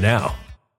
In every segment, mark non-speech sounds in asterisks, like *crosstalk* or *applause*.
now.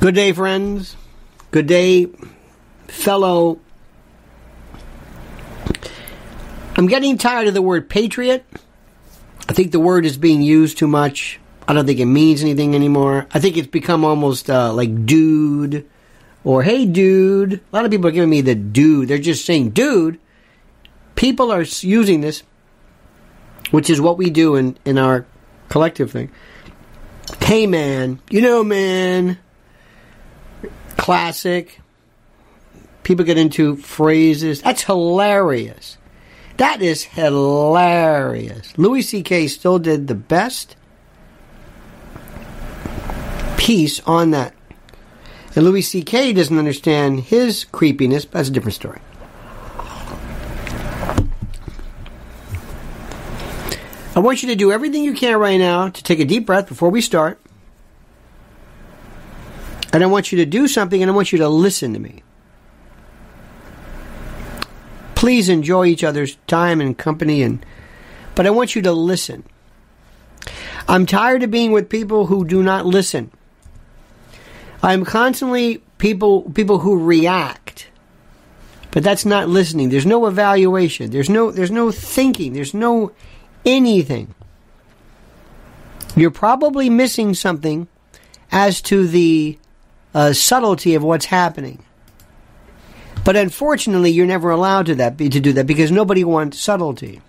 Good day, friends. Good day, fellow. I'm getting tired of the word patriot. I think the word is being used too much. I don't think it means anything anymore. I think it's become almost uh, like dude or hey dude. A lot of people are giving me the dude. They're just saying dude. People are using this, which is what we do in, in our collective thing. Hey man, you know man, classic. People get into phrases. That's hilarious. That is hilarious. Louis C.K. still did the best piece on that. And Louis C.K. doesn't understand his creepiness, but that's a different story. I want you to do everything you can right now to take a deep breath before we start. And I want you to do something and I want you to listen to me. Please enjoy each other's time and company and but I want you to listen. I'm tired of being with people who do not listen. I'm constantly people people who react. But that's not listening. There's no evaluation. There's no there's no thinking. There's no anything. You're probably missing something as to the uh, subtlety of what's happening. But unfortunately, you're never allowed to that to do that because nobody wants subtlety.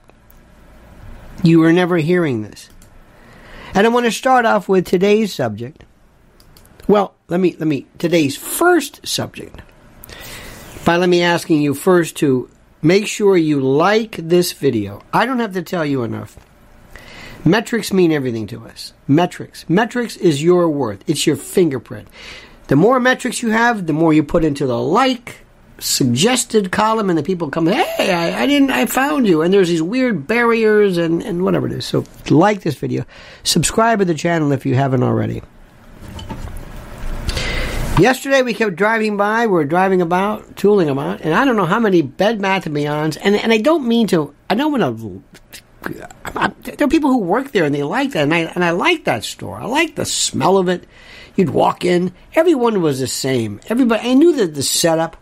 You are never hearing this. And I want to start off with today's subject. Well, let me let me today's first subject. By let me asking you first to make sure you like this video. I don't have to tell you enough. Metrics mean everything to us. Metrics. Metrics is your worth. It's your fingerprint. The more metrics you have, the more you put into the like suggested column, and the people come, hey, I, I didn't, I found you. And there's these weird barriers and, and whatever it is. So like this video, subscribe to the channel if you haven't already. Yesterday we kept driving by, we were driving about, tooling about, and I don't know how many bed and beyonds, and, and I don't mean to, I don't want to there are people who work there and they like that, and I and I like that store. I like the smell of it. You'd walk in, everyone was the same. Everybody, I knew that the setup.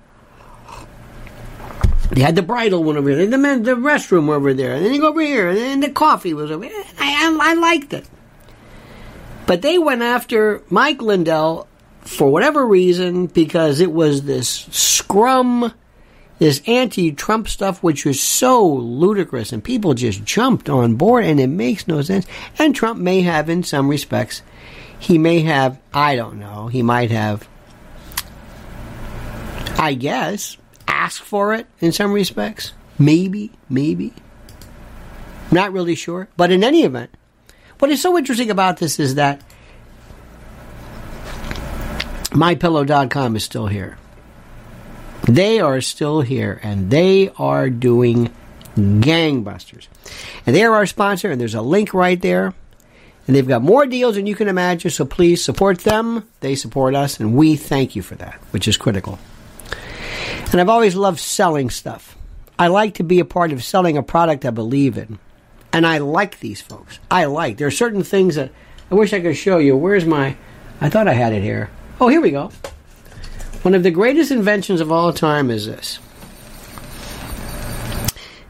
They had the bridal one over there, the men, the restroom over there, and then you go over here, and then the coffee was over. There. I, I I liked it, but they went after Mike Lindell for whatever reason because it was this scrum this anti-Trump stuff, which was so ludicrous, and people just jumped on board, and it makes no sense. And Trump may have, in some respects, he may have, I don't know, he might have, I guess, asked for it in some respects. Maybe, maybe. Not really sure. But in any event, what is so interesting about this is that MyPillow.com is still here. They are still here and they are doing gangbusters. And they are our sponsor, and there's a link right there. And they've got more deals than you can imagine, so please support them. They support us, and we thank you for that, which is critical. And I've always loved selling stuff. I like to be a part of selling a product I believe in. And I like these folks. I like. There are certain things that I wish I could show you. Where's my. I thought I had it here. Oh, here we go. One of the greatest inventions of all time is this.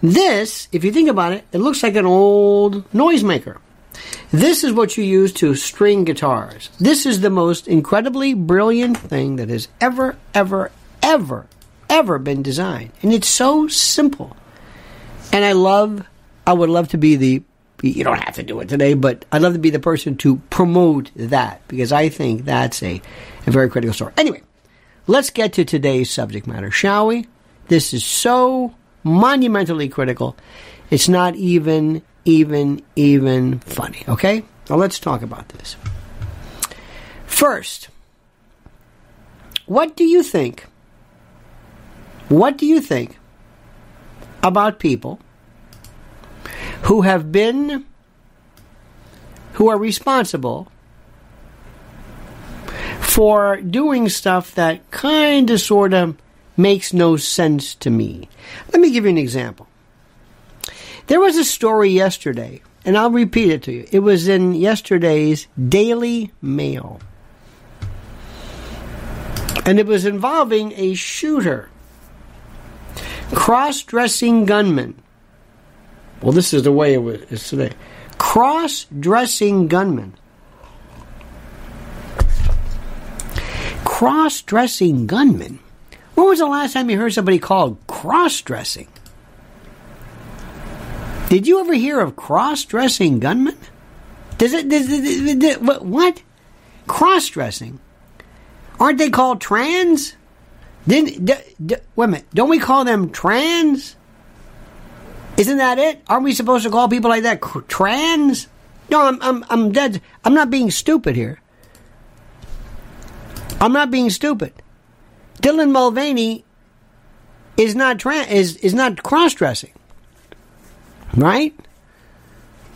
This, if you think about it, it looks like an old noisemaker. This is what you use to string guitars. This is the most incredibly brilliant thing that has ever, ever, ever, ever been designed. And it's so simple. And I love, I would love to be the, you don't have to do it today, but I'd love to be the person to promote that because I think that's a, a very critical story. Anyway, Let's get to today's subject matter, shall we? This is so monumentally critical. It's not even, even, even funny, okay? Now let's talk about this. First, what do you think? What do you think about people who have been, who are responsible for doing stuff that kind of sort of makes no sense to me. Let me give you an example. There was a story yesterday, and I'll repeat it to you. It was in yesterday's Daily Mail. And it was involving a shooter, cross dressing gunman. Well, this is the way it was today. Cross dressing gunman cross dressing gunman. When was the last time you heard somebody called cross dressing? Did you ever hear of cross dressing gunmen? Does it, does it, does it what? Cross dressing? Aren't they called trans? Didn't, d- d- wait a minute, don't we call them trans? Isn't that it? Aren't we supposed to call people like that trans? No, I'm, I'm, I'm dead. I'm not being stupid here. I'm not being stupid. Dylan Mulvaney is not tra- is is not cross dressing, right?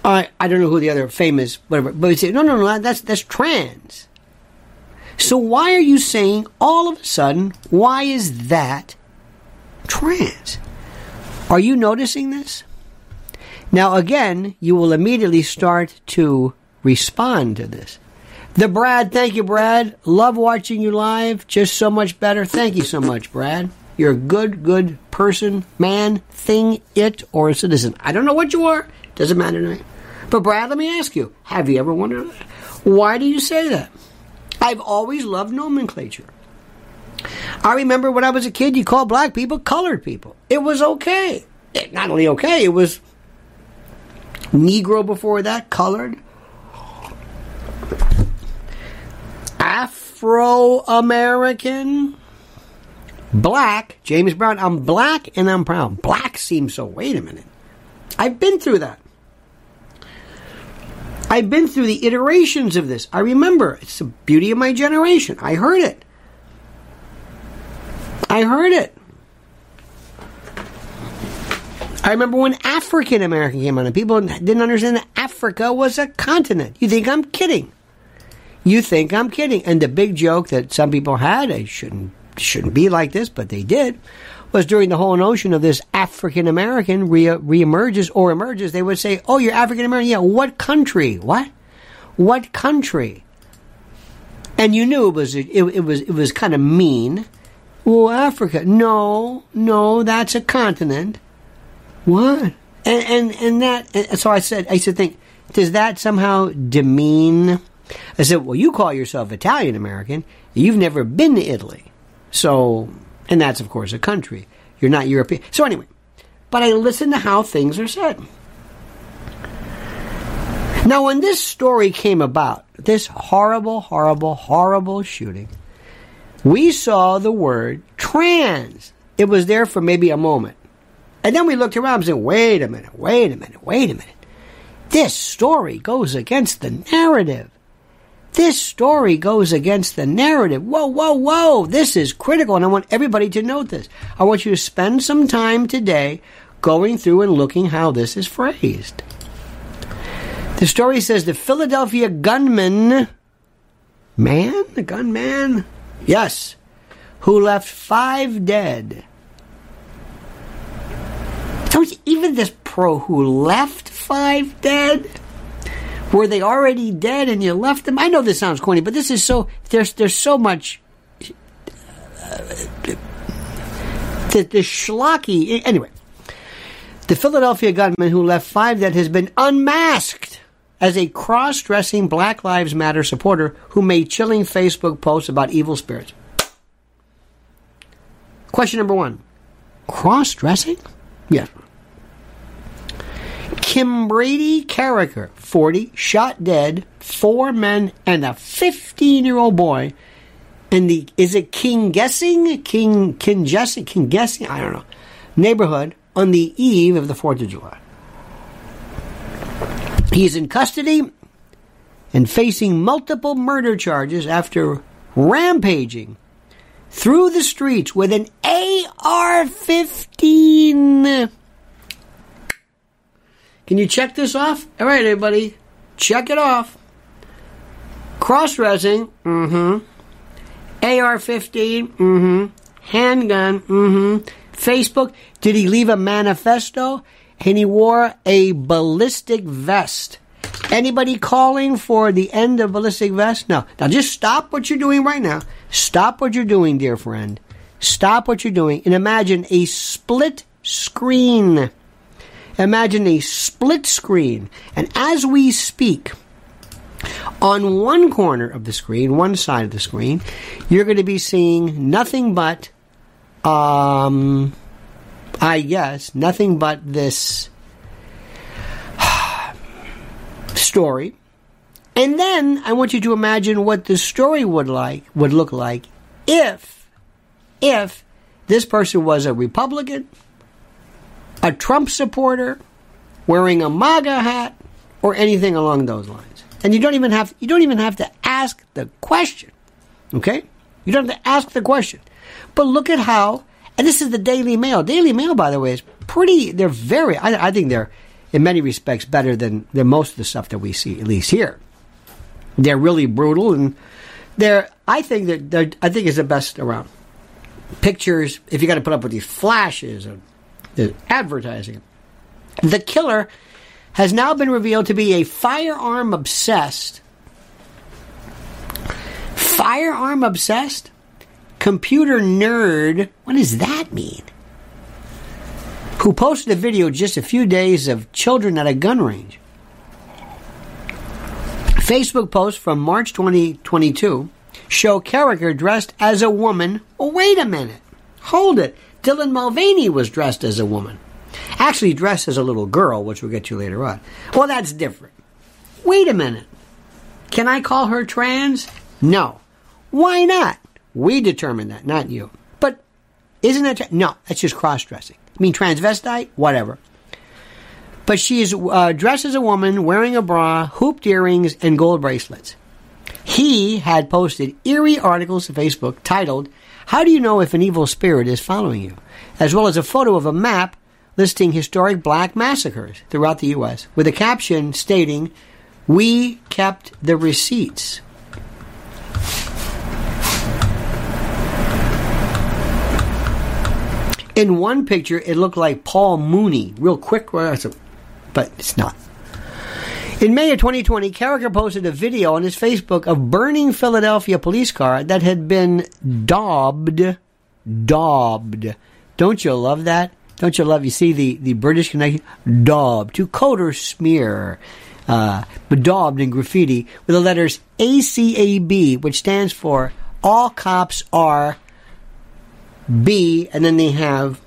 I I don't know who the other famous whatever, but we say no, no, no, that's that's trans. So why are you saying all of a sudden? Why is that trans? Are you noticing this? Now again, you will immediately start to respond to this. The Brad, thank you, Brad. Love watching you live. Just so much better. Thank you so much, Brad. You're a good, good person, man, thing, it, or a citizen. I don't know what you are. Doesn't matter to me. But Brad, let me ask you: Have you ever wondered why do you say that? I've always loved nomenclature. I remember when I was a kid, you called black people colored people. It was okay. It, not only okay, it was Negro before that, colored. Afro American, black, James Brown. I'm black and I'm proud. Black seems so. Wait a minute. I've been through that. I've been through the iterations of this. I remember. It's the beauty of my generation. I heard it. I heard it. I remember when African American came on and people didn't understand that Africa was a continent. You think I'm kidding? You think I'm kidding? And the big joke that some people had, I shouldn't shouldn't be like this, but they did, was during the whole notion of this African American re reemerges or emerges, they would say, "Oh, you're African American? Yeah, what country? What? What country?" And you knew it was it, it was it was kind of mean. Well, Africa? No, no, that's a continent. What? And and and that. And so I said, I said, think, does that somehow demean? I said, well, you call yourself Italian American. You've never been to Italy, so and that's of course a country. You're not European. So anyway, but I listen to how things are said. Now, when this story came about, this horrible, horrible, horrible shooting, we saw the word trans. It was there for maybe a moment. And then we looked around and said, wait a minute, wait a minute, wait a minute. This story goes against the narrative. This story goes against the narrative. Whoa, whoa, whoa. This is critical, and I want everybody to note this. I want you to spend some time today going through and looking how this is phrased. The story says the Philadelphia gunman, man, the gunman, yes, who left five dead so even this pro who left five dead, were they already dead and you left them? I know this sounds corny, but this is so there's there's so much uh, the, the schlocky anyway. The Philadelphia gunman who left five dead has been unmasked as a cross-dressing Black Lives Matter supporter who made chilling Facebook posts about evil spirits. Question number one: Cross-dressing? Yes. Kim Brady Carriker, 40, shot dead, four men and a 15 year old boy. In the, is it King Guessing? King, King Jesse, King Guessing? I don't know. Neighborhood on the eve of the 4th of July. He's in custody and facing multiple murder charges after rampaging through the streets with an AR 15. Can you check this off? All right, everybody, check it off. Cross dressing, mm hmm. AR 15, mm hmm. Handgun, mm hmm. Facebook, did he leave a manifesto? And he wore a ballistic vest. Anybody calling for the end of ballistic vest? No. Now just stop what you're doing right now. Stop what you're doing, dear friend. Stop what you're doing and imagine a split screen Imagine a split screen, and as we speak, on one corner of the screen, one side of the screen, you're going to be seeing nothing but, um, I guess, nothing but this *sighs* story. And then I want you to imagine what the story would like would look like if if this person was a Republican a Trump supporter, wearing a MAGA hat, or anything along those lines. And you don't even have you don't even have to ask the question. Okay? You don't have to ask the question. But look at how and this is the Daily Mail. Daily Mail, by the way, is pretty they're very I, I think they're in many respects, better than, than most of the stuff that we see, at least here. They're really brutal, and they're, I think that I think is the best around. Pictures, if you got to put up with these flashes and advertising. The killer has now been revealed to be a firearm obsessed. Firearm obsessed? Computer nerd? What does that mean? Who posted a video just a few days of children at a gun range. Facebook post from March 2022 show Carriker dressed as a woman. Oh, wait a minute. Hold it. Dylan Mulvaney was dressed as a woman. Actually, dressed as a little girl, which we'll get to later on. Well, that's different. Wait a minute. Can I call her trans? No. Why not? We determine that, not you. But isn't that. Tra- no, that's just cross dressing. I mean, transvestite? Whatever. But she is uh, dressed as a woman, wearing a bra, hooped earrings, and gold bracelets. He had posted eerie articles to Facebook titled, How Do You Know If an Evil Spirit is Following You? as well as a photo of a map listing historic black massacres throughout the U.S., with a caption stating, We kept the receipts. In one picture, it looked like Paul Mooney, real quick, but it's not. In May of 2020, Carriker posted a video on his Facebook of burning Philadelphia police car that had been daubed. Daubed. Don't you love that? Don't you love? You see the, the British connection? Daub. To code or smear. Uh, daubed in graffiti with the letters ACAB, which stands for All Cops Are B, and then they have.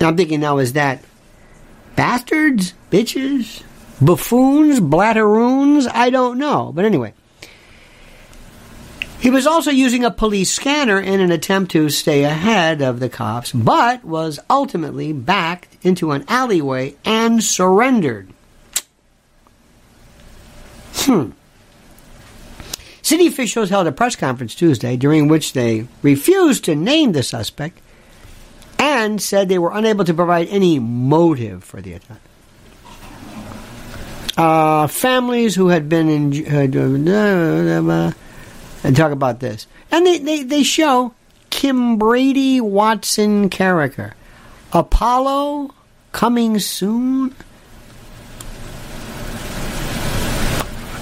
I'm thinking now, is that bastards, bitches, buffoons, blatteroons? I don't know. But anyway. He was also using a police scanner in an attempt to stay ahead of the cops, but was ultimately backed into an alleyway and surrendered. Hmm. City officials held a press conference Tuesday during which they refused to name the suspect and said they were unable to provide any motive for the attack. Uh, families who had been in. Uh, and talk about this. And they, they, they show Kim Brady Watson character. Apollo coming soon.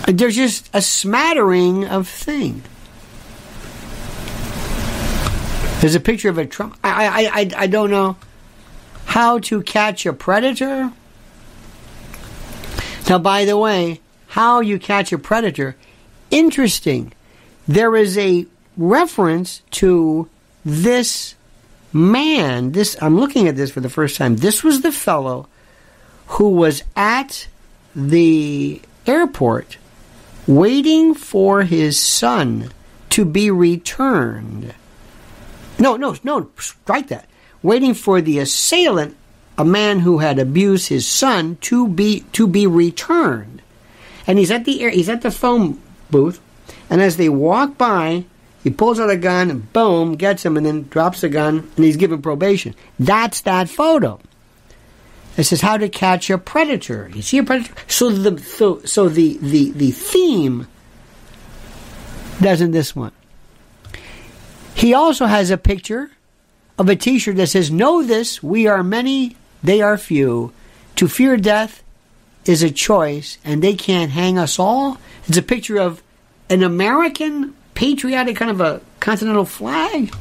There's just a smattering of things. There's a picture of a Trump. I, I, I, I don't know how to catch a predator. Now, by the way, how you catch a predator, interesting. There is a reference to this man. This I'm looking at this for the first time. This was the fellow who was at the airport waiting for his son to be returned. No, no, no, strike that. Waiting for the assailant, a man who had abused his son, to be to be returned. And he's at the air, he's at the phone booth, and as they walk by, he pulls out a gun, and boom, gets him, and then drops the gun, and he's given probation. That's that photo. It says how to catch a predator. You see a predator. So the so, so the, the the theme doesn't this one. He also has a picture of a T-shirt that says, "Know this: we are many, they are few. To fear death is a choice, and they can't hang us all." It's a picture of an American patriotic kind of a continental flag.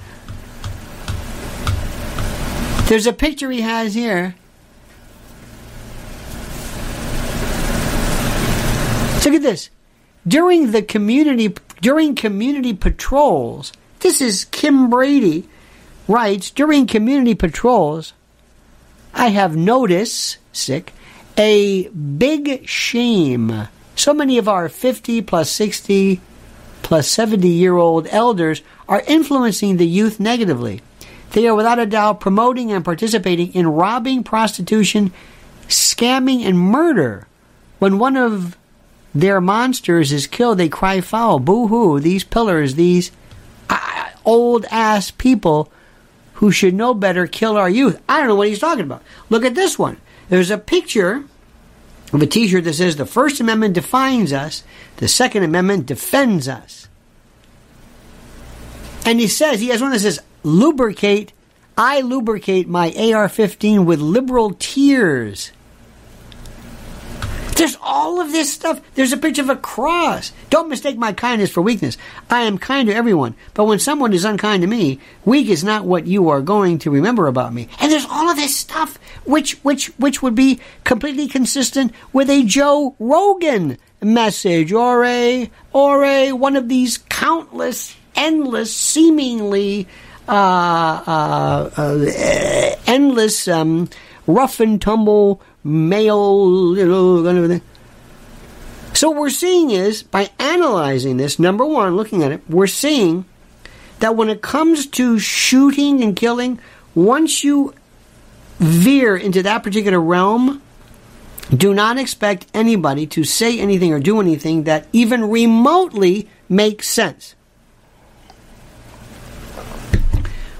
There's a picture he has here Look at this. During the community during community patrols, this is Kim Brady writes, during community patrols, I have noticed, sick, a big shame. So many of our 50 plus 60 plus 70 year old elders are influencing the youth negatively. They are without a doubt promoting and participating in robbing, prostitution, scamming, and murder. When one of their monsters is killed, they cry foul. Boo hoo. These pillars, these uh, old ass people who should know better kill our youth. I don't know what he's talking about. Look at this one. There's a picture of a t shirt that says the First Amendment defines us, the Second Amendment defends us. And he says, he has one that says, lubricate, I lubricate my AR 15 with liberal tears. There's all of this stuff. There's a picture of a cross. Don't mistake my kindness for weakness. I am kind to everyone, but when someone is unkind to me, weak is not what you are going to remember about me. And there's all of this stuff which which which would be completely consistent with a Joe Rogan message or a or a one of these countless, endless, seemingly uh, uh, uh, endless, um, rough and tumble male, you know, kind of thing. So what we're seeing is by analyzing this, number one, looking at it, we're seeing that when it comes to shooting and killing, once you veer into that particular realm, do not expect anybody to say anything or do anything that even remotely makes sense.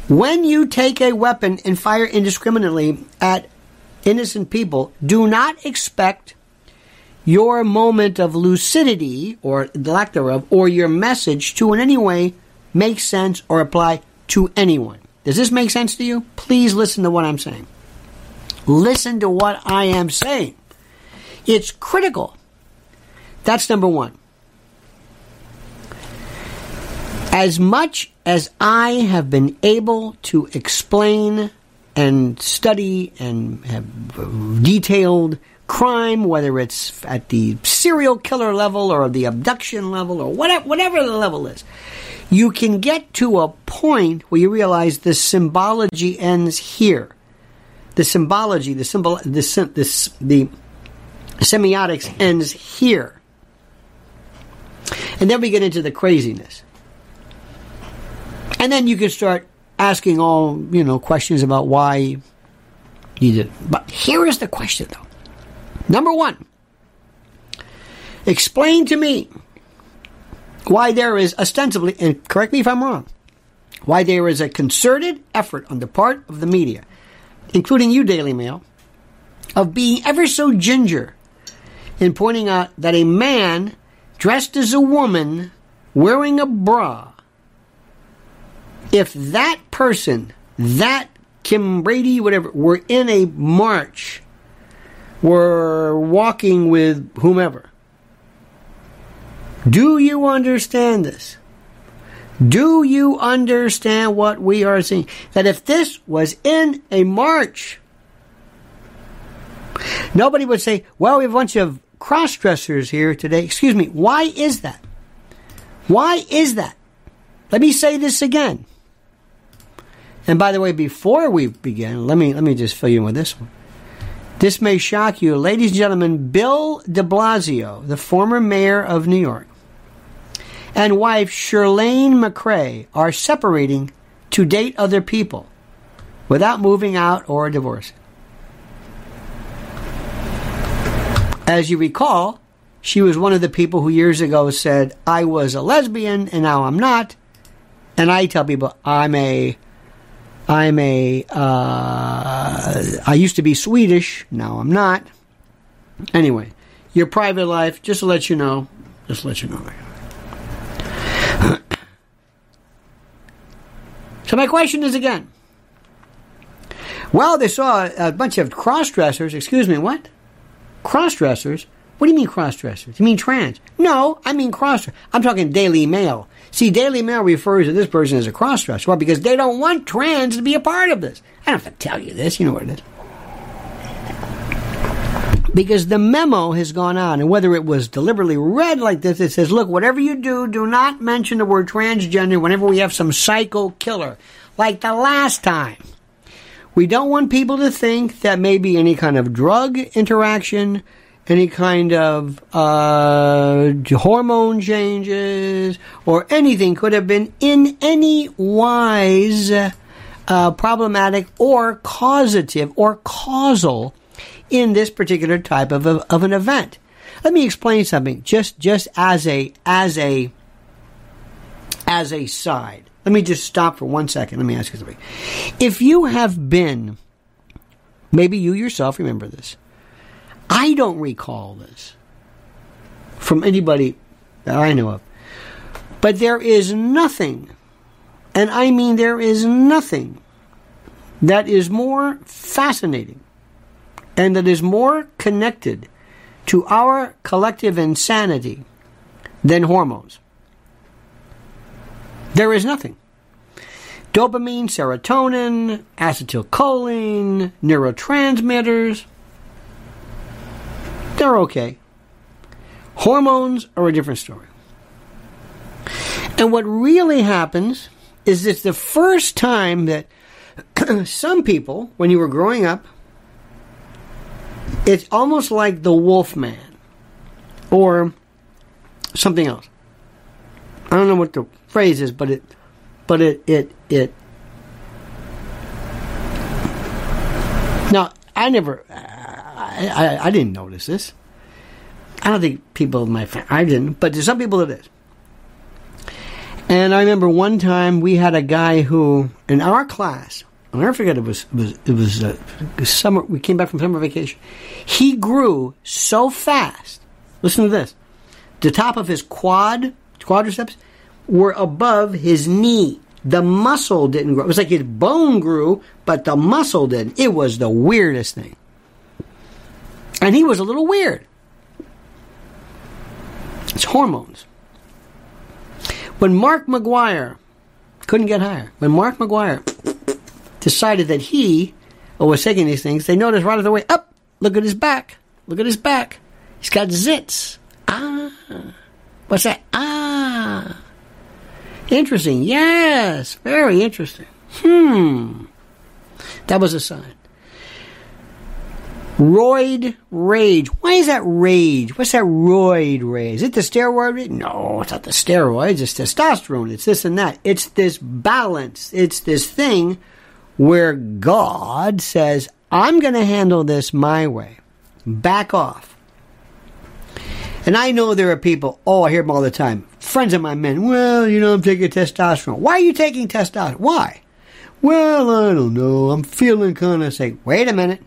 When you take a weapon and fire indiscriminately at innocent people, do not expect your moment of lucidity or lack thereof or your message to in any way make sense or apply to anyone. Does this make sense to you? Please listen to what I'm saying. Listen to what I am saying. It's critical. That's number one. As much as I have been able to explain and study and have detailed crime, whether it's at the serial killer level or the abduction level or whatever, whatever the level is, you can get to a point where you realize the symbology ends here. The symbology, the symbol, the, the, the semiotics ends here. And then we get into the craziness. And then you can start asking all, you know, questions about why he did. But here is the question, though. Number one, explain to me why there is ostensibly, and correct me if I'm wrong, why there is a concerted effort on the part of the media, including you, Daily Mail, of being ever so ginger in pointing out that a man dressed as a woman wearing a bra if that person, that Kim Brady, whatever, were in a march, were walking with whomever, do you understand this? Do you understand what we are seeing? That if this was in a march, nobody would say, well, we have a bunch of cross dressers here today. Excuse me, why is that? Why is that? Let me say this again. And by the way, before we begin, let me let me just fill you in with this one. This may shock you, ladies and gentlemen. Bill De Blasio, the former mayor of New York, and wife Chirlane McCray are separating to date other people without moving out or divorcing. As you recall, she was one of the people who years ago said, I was a lesbian and now I'm not. And I tell people, I'm a I'm a. Uh, I used to be Swedish. Now I'm not. Anyway, your private life, just to let you know. Just to let you know. *coughs* so my question is again. Well, they saw a bunch of cross dressers. Excuse me, what? Cross dressers? What do you mean cross dressers? You mean trans? No, I mean cross. I'm talking Daily Mail. See, Daily Mail refers to this person as a crossdresser. Well, because they don't want trans to be a part of this. I don't have to tell you this. You know what it is. Because the memo has gone on, and whether it was deliberately read like this, it says, look, whatever you do, do not mention the word transgender whenever we have some psycho killer, like the last time. We don't want people to think that maybe any kind of drug interaction, any kind of uh, hormone changes or anything could have been in any wise uh, problematic or causative or causal in this particular type of, a, of an event. Let me explain something just just as a as a as a side. Let me just stop for one second. Let me ask you something. If you have been maybe you yourself remember this I don't recall this from anybody that I know of. But there is nothing, and I mean there is nothing, that is more fascinating and that is more connected to our collective insanity than hormones. There is nothing. Dopamine, serotonin, acetylcholine, neurotransmitters, they're okay. Hormones are a different story. And what really happens is it's the first time that *clears throat* some people, when you were growing up, it's almost like the wolf man or something else. I don't know what the phrase is, but it, but it, it, it. Now, I never, I, I, I didn't notice this. I don't think people in my family, I didn't, but to some people it is. And I remember one time we had a guy who, in our class, I'll never forget it was, it was, it was uh, summer, we came back from summer vacation. He grew so fast. Listen to this. The top of his quad, quadriceps, were above his knee. The muscle didn't grow. It was like his bone grew, but the muscle didn't. It was the weirdest thing. And he was a little weird. It's hormones. When Mark McGwire couldn't get higher, when Mark McGwire decided that he was taking these things, they noticed right away, up, look at his back. Look at his back. He's got zits. Ah. What's that? Ah. Interesting. Yes. Very interesting. Hmm. That was a sign. Roid rage. Why is that rage? What's that roid rage? Is it the steroid? No, it's not the steroids. It's testosterone. It's this and that. It's this balance. It's this thing where God says, I'm going to handle this my way. Back off. And I know there are people, oh, I hear them all the time. Friends of my men, well, you know, I'm taking testosterone. Why are you taking testosterone? Why? Well, I don't know. I'm feeling kind of sick. Wait a minute.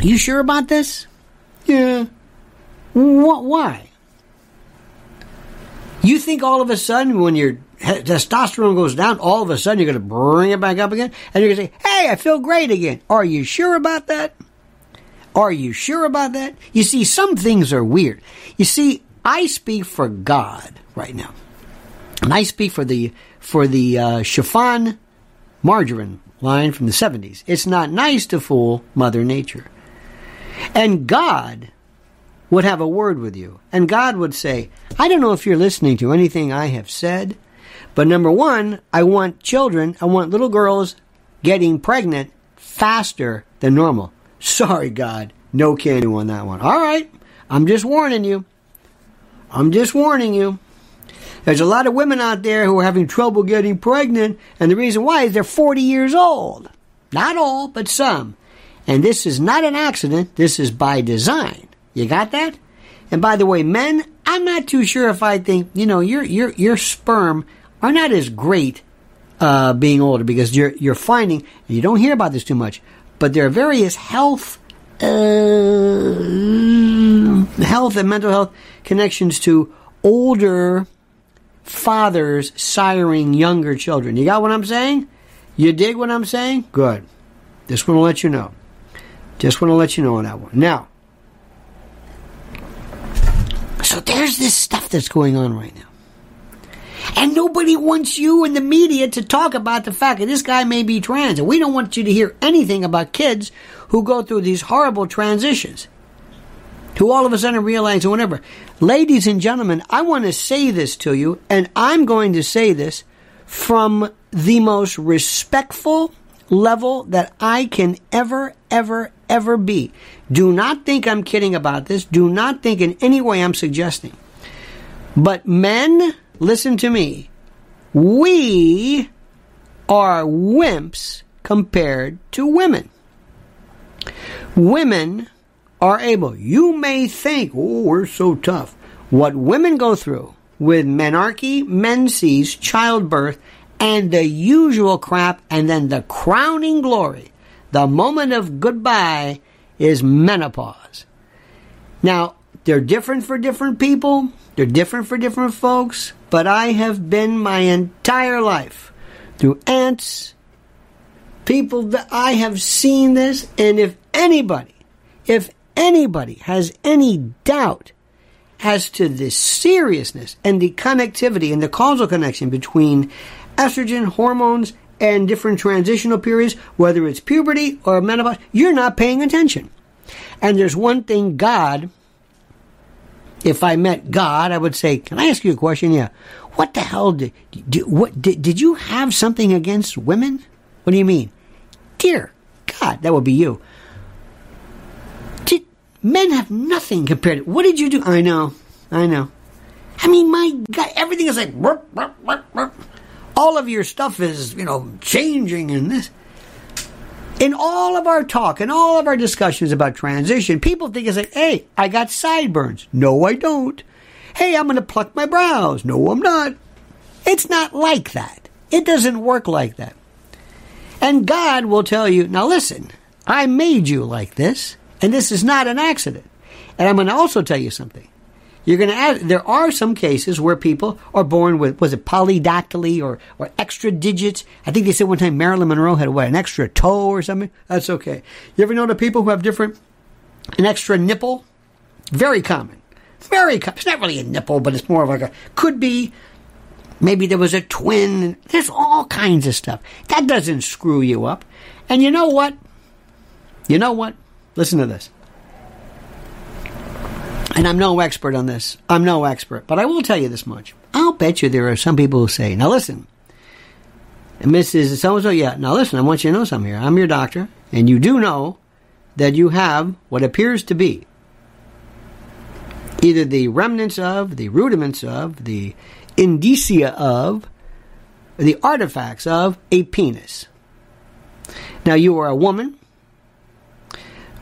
You sure about this? Yeah. What? Why? You think all of a sudden when your testosterone goes down, all of a sudden you're going to bring it back up again, and you're going to say, "Hey, I feel great again." Are you sure about that? Are you sure about that? You see, some things are weird. You see, I speak for God right now, and I speak for the for the uh, chiffon margarine line from the '70s. It's not nice to fool Mother Nature. And God would have a word with you. And God would say, I don't know if you're listening to anything I have said, but number one, I want children, I want little girls getting pregnant faster than normal. *laughs* Sorry, God. No can do on that one. All right. I'm just warning you. I'm just warning you. There's a lot of women out there who are having trouble getting pregnant, and the reason why is they're 40 years old. Not all, but some. And this is not an accident, this is by design. You got that? And by the way, men, I'm not too sure if I think, you know, your your your sperm are not as great uh, being older because you're you're finding you don't hear about this too much, but there are various health uh, health and mental health connections to older fathers siring younger children. You got what I'm saying? You dig what I'm saying? Good. This one will let you know. Just want to let you know on that one. Now, so there's this stuff that's going on right now. And nobody wants you in the media to talk about the fact that this guy may be trans. And we don't want you to hear anything about kids who go through these horrible transitions. Who all of a sudden realize or whatever. Ladies and gentlemen, I want to say this to you, and I'm going to say this from the most respectful level that I can ever, ever, ever be. Do not think I'm kidding about this. Do not think in any way I'm suggesting. But men, listen to me. We are wimps compared to women. Women are able, you may think, oh, we're so tough. What women go through with menarche, menses, childbirth, and the usual crap, and then the crowning glory, the moment of goodbye, is menopause. Now, they're different for different people, they're different for different folks, but I have been my entire life through aunts, people that I have seen this, and if anybody, if anybody has any doubt as to the seriousness and the connectivity and the causal connection between estrogen hormones and different transitional periods, whether it's puberty or menopause, you're not paying attention. And there's one thing God, if I met God, I would say, Can I ask you a question? Yeah. What the hell did, did what did, did you have something against women? What do you mean? Dear God, that would be you. Did men have nothing compared to what did you do? I know. I know. I mean, my God, everything is like burp, burp, burp, all of your stuff is, you know, changing and this. In all of our talk and all of our discussions about transition, people think it's like, hey, I got sideburns. No, I don't. Hey, I'm going to pluck my brows. No, I'm not. It's not like that. It doesn't work like that. And God will tell you, now listen, I made you like this, and this is not an accident. And I'm going to also tell you something. You're going to add, there are some cases where people are born with, was it polydactyly or, or extra digits? I think they said one time Marilyn Monroe had what, an extra toe or something? That's okay. You ever know the people who have different, an extra nipple? Very common. Very common. It's not really a nipple, but it's more of like a, could be, maybe there was a twin. There's all kinds of stuff. That doesn't screw you up. And you know what? You know what? Listen to this and I'm no expert on this. I'm no expert, but I will tell you this much. I'll bet you there are some people who say, now listen, Mrs. So and so, yeah, now listen, I want you to know something here. I'm your doctor, and you do know that you have what appears to be either the remnants of, the rudiments of, the indicia of, the artifacts of a penis. Now, you are a woman,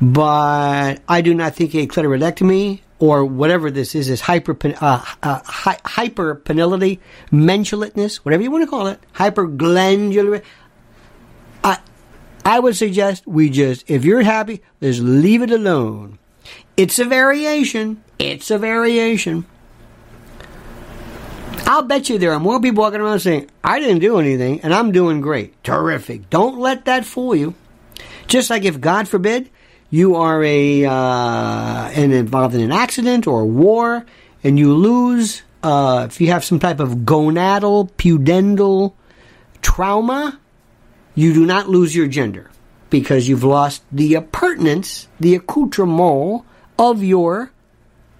but I do not think a clitoridectomy or whatever this is, is hyper uh, uh, hy- hyperpenility, mensulateness, whatever you want to call it, hyperglandular. I, I would suggest we just, if you're happy, just leave it alone. It's a variation. It's a variation. I'll bet you there are more people walking around saying, I didn't do anything and I'm doing great. Terrific. Don't let that fool you. Just like if, God forbid, you are a uh, and involved in an accident or war, and you lose uh, if you have some type of gonadal pudendal trauma, you do not lose your gender because you've lost the appurtenance, the accoutrement of your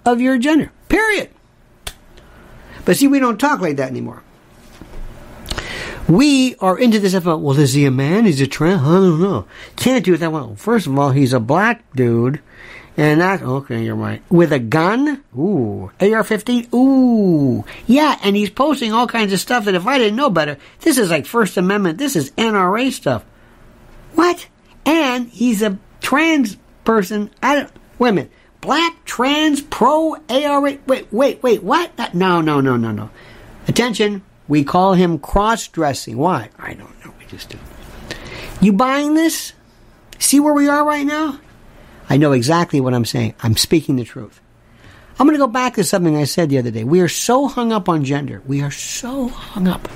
of your gender. Period. But see, we don't talk like that anymore. We are into this about, well, is he a man? Is he a trans? I don't know. Can't do it that well. First of all, he's a black dude. And that, okay, you're right. With a gun? Ooh. AR 15? Ooh. Yeah, and he's posting all kinds of stuff that if I didn't know better, this is like First Amendment, this is NRA stuff. What? And he's a trans person. I don't, wait a minute. Black, trans, pro, AR, wait, wait, wait, what? No, no, no, no, no. Attention. We call him cross dressing. Why? I don't know. We just do. You buying this? See where we are right now? I know exactly what I'm saying. I'm speaking the truth. I'm going to go back to something I said the other day. We are so hung up on gender. We are so hung up.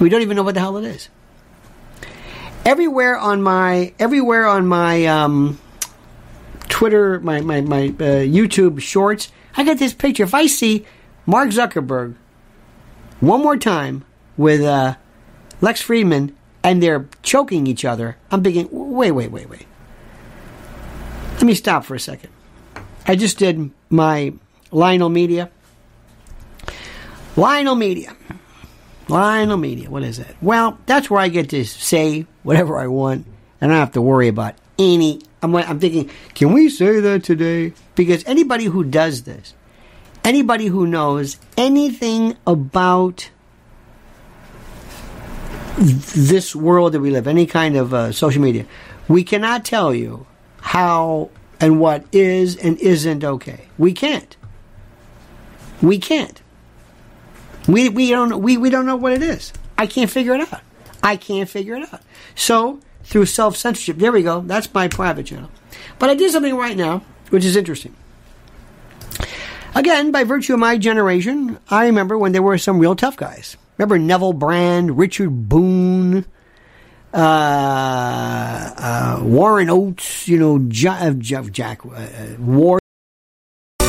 We don't even know what the hell it is. Everywhere on my everywhere on my um, Twitter, my my my uh, YouTube shorts, I got this picture. If I see Mark Zuckerberg one more time with uh, Lex Fridman and they're choking each other, I'm thinking, wait, wait, wait, wait. Let me stop for a second. I just did my Lionel Media. Lionel Media. Lionel Media. What is it? Well, that's where I get to say whatever I want, and I don't have to worry about any. I'm, I'm thinking, can we say that today? Because anybody who does this anybody who knows anything about this world that we live, any kind of uh, social media, we cannot tell you how and what is and isn't okay. We can't. We can't. We, we don't we, we don't know what it is. I can't figure it out. I can't figure it out. So through self censorship, there we go. That's my private channel. But I did something right now, which is interesting. Again, by virtue of my generation, I remember when there were some real tough guys. Remember Neville Brand, Richard Boone, uh, uh, Warren Oates, you know, Jack, Jack uh, War.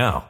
now.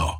now.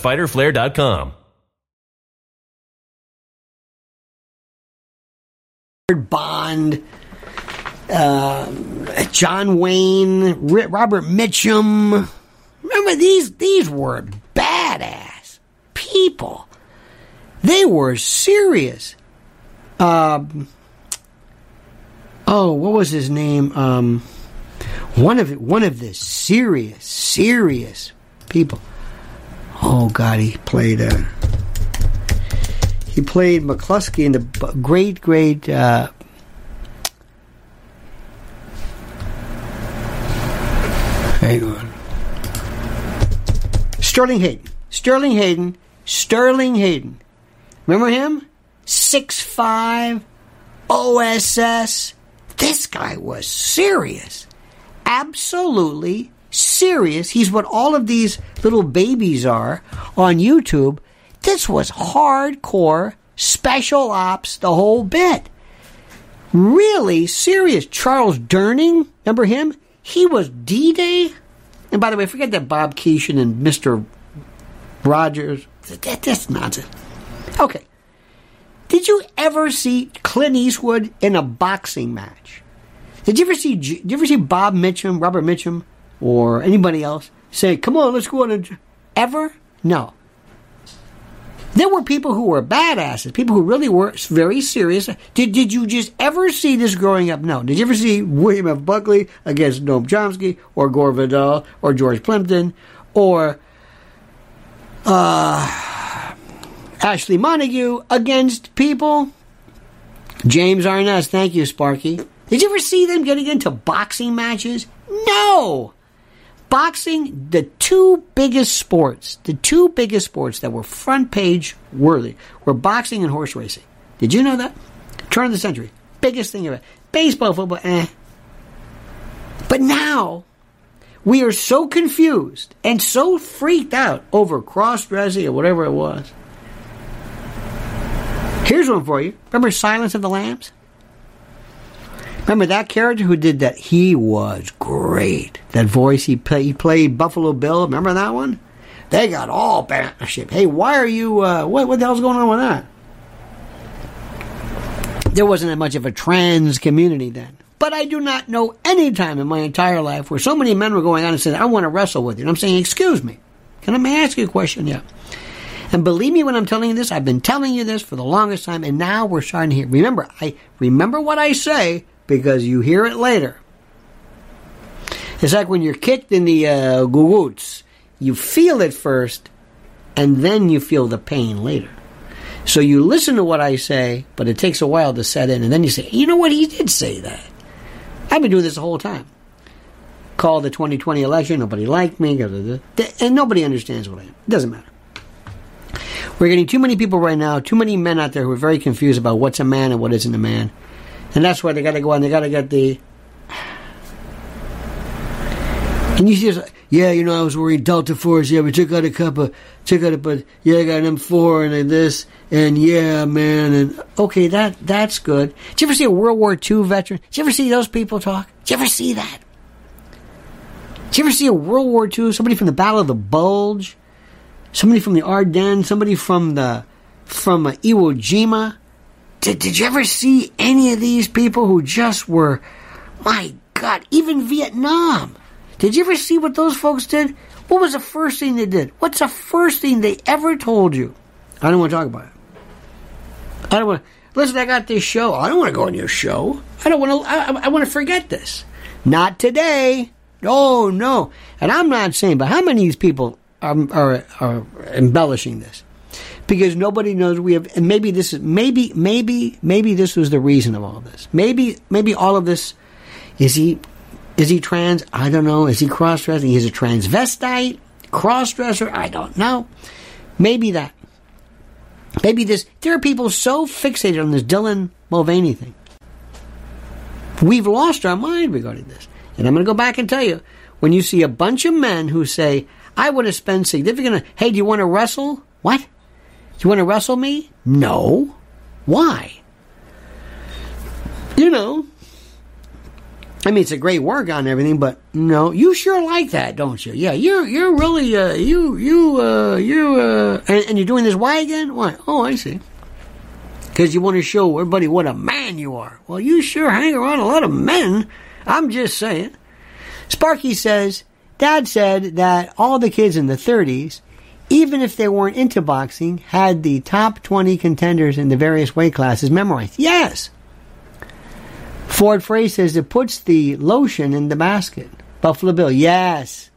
fighterflare.com. Bond, uh, John Wayne, Robert Mitchum. Remember these? These were badass people. They were serious. Um, oh, what was his name? Um, one of one of the serious, serious people. Oh God, he played. Uh, he played McCluskey in the great, great. Uh, hang on. Sterling Hayden. Sterling Hayden. Sterling Hayden. Remember him? Six five, OSS. This guy was serious. Absolutely serious. He's what all of these little babies are on YouTube. This was hardcore special ops, the whole bit. Really serious. Charles Durning, remember him? He was D Day. And by the way, forget that Bob Keeshan and Mr. Rogers. That, that's nonsense. Okay. Did you ever see Clint Eastwood in a boxing match? Did you ever see? Did you ever see Bob Mitchum, Robert Mitchum, or anybody else say, "Come on, let's go on"? A... Ever? No. There were people who were badasses, people who really were very serious. Did, did you just ever see this growing up? No. Did you ever see William F. Buckley against Noam Chomsky or Gore Vidal or George Plimpton or uh, Ashley Montagu against people? James Arness, thank you, Sparky. Did you ever see them getting into boxing matches? No! Boxing, the two biggest sports, the two biggest sports that were front page worthy were boxing and horse racing. Did you know that? Turn of the century. Biggest thing ever. Baseball, football, eh. But now, we are so confused and so freaked out over cross dressing or whatever it was. Here's one for you. Remember Silence of the Lambs? Remember that character who did that? He was great. That voice he, he played Buffalo Bill. Remember that one? They got all partnership. Hey, why are you? Uh, what what the hell's going on with that? There wasn't that much of a trans community then. But I do not know any time in my entire life where so many men were going on and saying, "I want to wrestle with you." And I'm saying, "Excuse me, can I I ask you a question?" Yeah. And believe me when I'm telling you this, I've been telling you this for the longest time, and now we're starting to hear. Remember, I remember what I say because you hear it later. It's like when you're kicked in the uh, guguts. You feel it first, and then you feel the pain later. So you listen to what I say, but it takes a while to set in, and then you say, you know what, he did say that. I've been doing this the whole time. Call the 2020 election, nobody liked me, and nobody understands what I am. It doesn't matter. We're getting too many people right now, too many men out there who are very confused about what's a man and what isn't a man. And that's why they got to go on. They got to get the. And you see, yeah, you know, I was wearing Delta Force. Yeah, we took out a couple, took out a, but yeah, I got an M4 and this, and yeah, man, and okay, that that's good. Did you ever see a World War II veteran? Did you ever see those people talk? Did you ever see that? Did you ever see a World War II? Somebody from the Battle of the Bulge, somebody from the Ardennes, somebody from the from uh, Iwo Jima. Did, did you ever see any of these people who just were, my God, even Vietnam? Did you ever see what those folks did? What was the first thing they did? What's the first thing they ever told you? I don't want to talk about it. I don't want to. Listen, I got this show. I don't want to go on your show. I don't want to. I, I want to forget this. Not today. Oh no. And I'm not saying, but how many of these people are, are, are embellishing this? Because nobody knows we have and maybe this is maybe maybe maybe this was the reason of all this. Maybe maybe all of this is he is he trans? I don't know. Is he cross-dressing? He's a transvestite? Cross-dresser? I don't know. Maybe that. Maybe this there are people so fixated on this dylan mulvaney thing. We've lost our mind regarding this. And i'm going to go back and tell you when you see a bunch of men who say i want to spend significant hey do you want to wrestle? What you want to wrestle me? No. Why? You know. I mean, it's a great workout and everything, but no, you sure like that, don't you? Yeah, you're you're really uh, you you uh, you uh, and, and you're doing this why again? Why? Oh, I see. Because you want to show everybody what a man you are. Well, you sure hang around a lot of men. I'm just saying. Sparky says, Dad said that all the kids in the 30s even if they weren't into boxing, had the top 20 contenders in the various weight classes memorized. Yes. Ford Frey says it puts the lotion in the basket. Buffalo Bill, yes.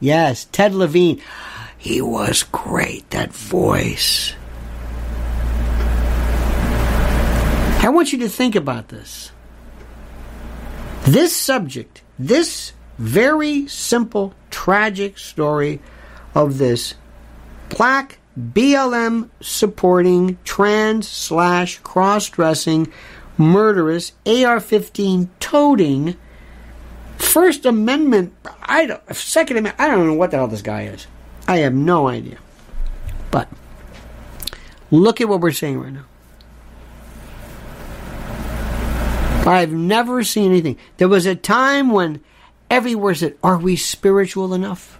Yes. Ted Levine, he was great, that voice. I want you to think about this. This subject, this very simple, tragic story of this black BLM supporting trans slash cross dressing murderous AR 15 toting First Amendment I don't Second Amendment I don't know what the hell this guy is. I have no idea. But look at what we're saying right now. I've never seen anything. There was a time when everywhere said, Are we spiritual enough?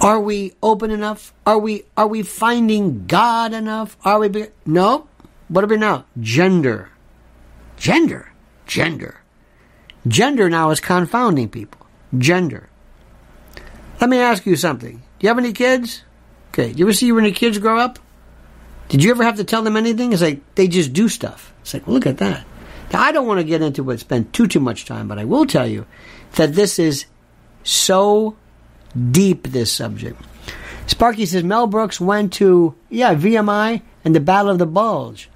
Are we open enough? Are we are we finding God enough? Are we be- no? What are we now? Gender. Gender. Gender. Gender now is confounding people. Gender. Let me ask you something. Do you have any kids? Okay. Do you ever see when your kids grow up? Did you ever have to tell them anything? It's like they just do stuff. It's like, look at that. Now, I don't want to get into it, spend too too much time, but I will tell you that this is so deep. This subject. Sparky says Mel Brooks went to yeah VMI and the Battle of the Bulge.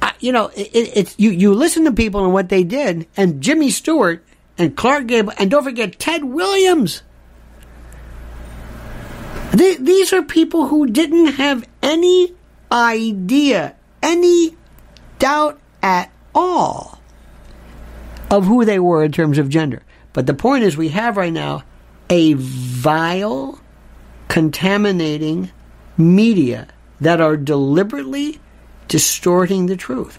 I, you know, it, it's you. You listen to people and what they did, and Jimmy Stewart and Clark Gable, and don't forget Ted Williams. They, these are people who didn't have any idea, any doubt at all of who they were in terms of gender. But the point is, we have right now a vile, contaminating media that are deliberately distorting the truth.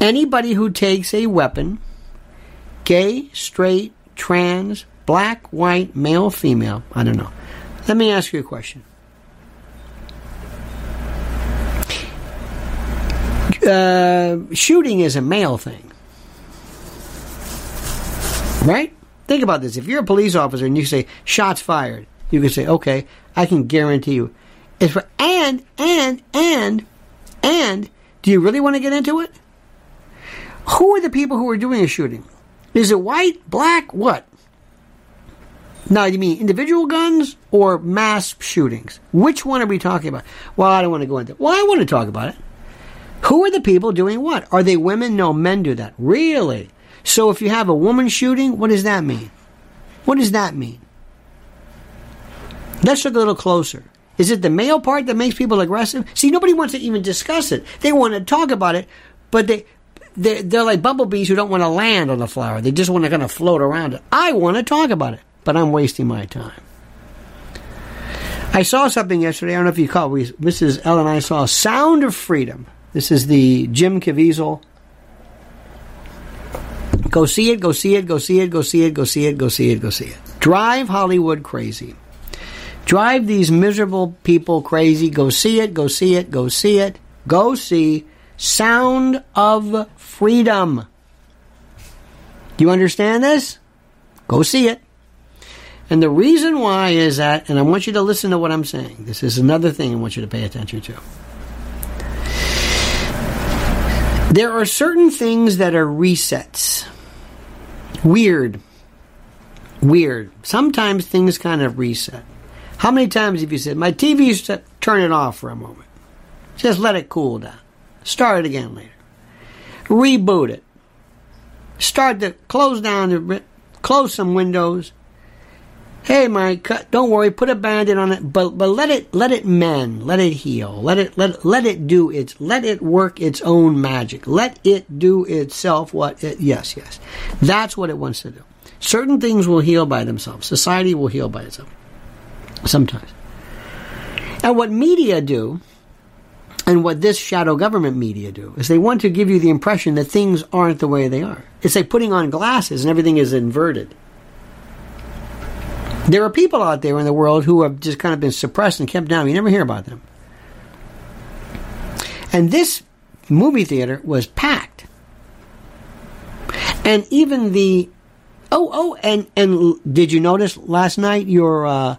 Anybody who takes a weapon, gay, straight, trans, black, white, male, female, I don't know. Let me ask you a question. Uh, shooting is a male thing. Right? Think about this. If you're a police officer and you say, shots fired, you can say, okay, I can guarantee you. It's for, and, and, and, and, do you really want to get into it? Who are the people who are doing the shooting? Is it white, black, what? Now, you mean individual guns or mass shootings? Which one are we talking about? Well, I don't want to go into it. Well, I want to talk about it. Who are the people doing what? Are they women? No, men do that. Really? So if you have a woman shooting, what does that mean? What does that mean? Let's look a little closer. Is it the male part that makes people aggressive? See, nobody wants to even discuss it. They want to talk about it, but they they're, like bumblebees who don't want to land on the flower. They just want to kind of float around it. I want to talk about it, but I'm wasting my time. I saw something yesterday. I don't know if you caught. We, Mrs. L and I saw "Sound of Freedom." This is the Jim Caviezel. Go see it, go see it, go see it, go see it, go see it, go see it, go see it. Drive Hollywood crazy. Drive these miserable people crazy. Go see it, go see it, go see it. Go see Sound of Freedom. Do you understand this? Go see it. And the reason why is that, and I want you to listen to what I'm saying. This is another thing I want you to pay attention to. There are certain things that are resets. Weird. Weird. Sometimes things kind of reset. How many times have you said, my TV's set, turn it off for a moment? Just let it cool down. Start it again later. Reboot it. Start to close down the, close some windows, Hey, Mike, uh, don't worry. Put a band-aid on it, but but let it let it mend, let it heal, let it let let it do its let it work its own magic. Let it do itself what it. Yes, yes, that's what it wants to do. Certain things will heal by themselves. Society will heal by itself. Sometimes. And what media do, and what this shadow government media do, is they want to give you the impression that things aren't the way they are. It's like putting on glasses and everything is inverted. There are people out there in the world who have just kind of been suppressed and kept down. You never hear about them. And this movie theater was packed. And even the oh oh and and did you notice last night your uh,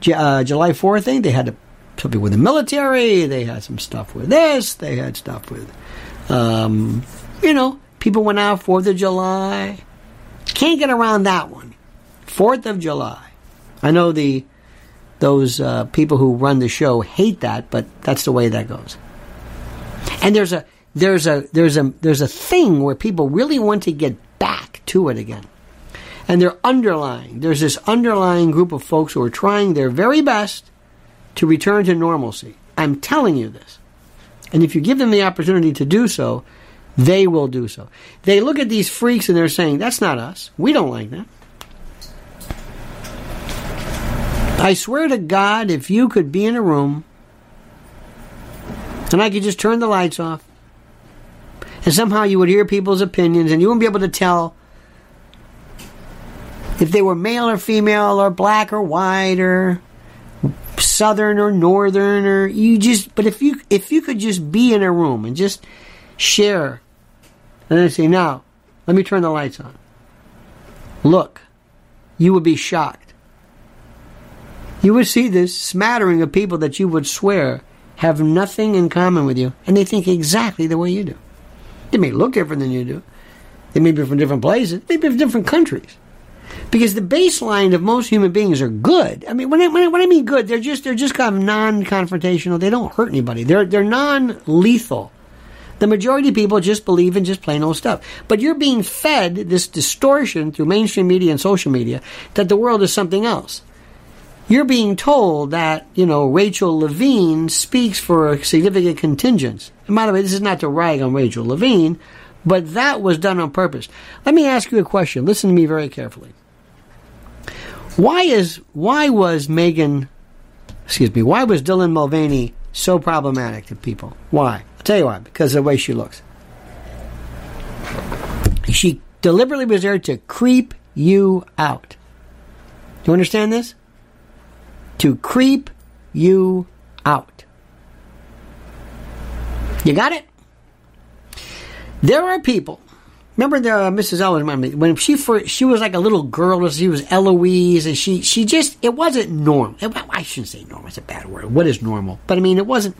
J- uh, July Fourth thing? They had something with the military. They had some stuff with this. They had stuff with, um, you know, people went out Fourth of July. Can't get around that one. Fourth of July. I know the those uh, people who run the show hate that, but that's the way that goes. And there's a there's a there's a there's a thing where people really want to get back to it again. And they're underlying. There's this underlying group of folks who are trying their very best to return to normalcy. I'm telling you this. And if you give them the opportunity to do so, they will do so. They look at these freaks and they're saying, that's not us. We don't like that. I swear to God, if you could be in a room and I could just turn the lights off, and somehow you would hear people's opinions and you wouldn't be able to tell if they were male or female or black or white or southern or northern or you just but if you if you could just be in a room and just share. And then say now let me turn the lights on. Look you would be shocked you would see this smattering of people that you would swear have nothing in common with you, and they think exactly the way you do. They may look different than you do. They may be from different places. They may be from different countries. Because the baseline of most human beings are good. I mean, when I, when I, when I mean good, they're just they're just kind of non-confrontational. They don't hurt anybody. They're they're non-lethal. The majority of people just believe in just plain old stuff. But you're being fed this distortion through mainstream media and social media that the world is something else. You're being told that, you know, Rachel Levine speaks for a significant contingent. And by the way, this is not to rag on Rachel Levine, but that was done on purpose. Let me ask you a question. Listen to me very carefully. Why is why was Megan excuse me, why was Dylan Mulvaney so problematic to people? Why? I'll tell you why, because of the way she looks. She deliberately was there to creep you out. Do you understand this? To creep you out. You got it? There are people. Remember the uh, Mrs. Ellen when she first, she was like a little girl. She was Eloise, and she she just it wasn't normal. I shouldn't say normal. It's a bad word. What is normal? But I mean, it wasn't.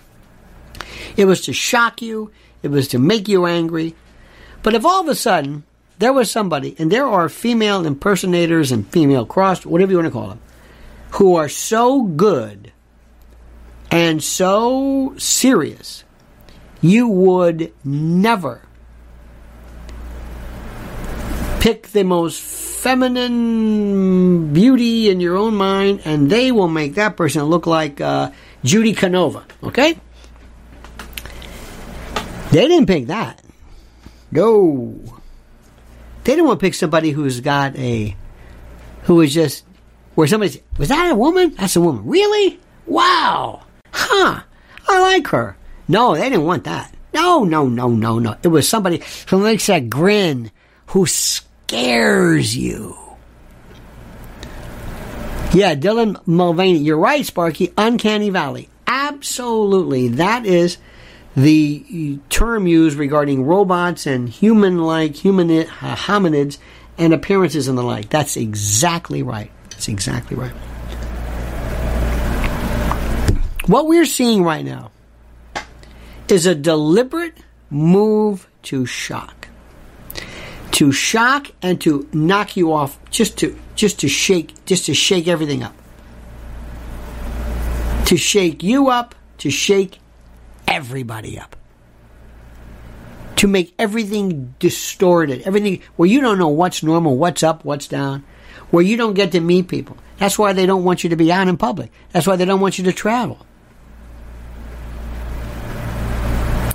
It was to shock you. It was to make you angry. But if all of a sudden there was somebody, and there are female impersonators and female cross, whatever you want to call them, who are so good and so serious, you would never pick the most feminine beauty in your own mind, and they will make that person look like uh, Judy Canova. Okay? They didn't pick that. No. They didn't want to pick somebody who's got a, who is just, where somebody's, was that a woman? That's a woman. Really? Wow. Huh. I like her. No, they didn't want that. No, no, no, no, no. It was somebody who makes that grin, who scares you. Yeah, Dylan Mulvaney, you're right, Sparky. Uncanny Valley. Absolutely. That is the term used regarding robots and human like, human hominids and appearances and the like. That's exactly right. That's exactly right. What we're seeing right now is a deliberate move to shock. To shock and to knock you off, just to just to shake, just to shake everything up, to shake you up, to shake everybody up, to make everything distorted, everything where you don't know what's normal, what's up, what's down, where you don't get to meet people. That's why they don't want you to be out in public. That's why they don't want you to travel.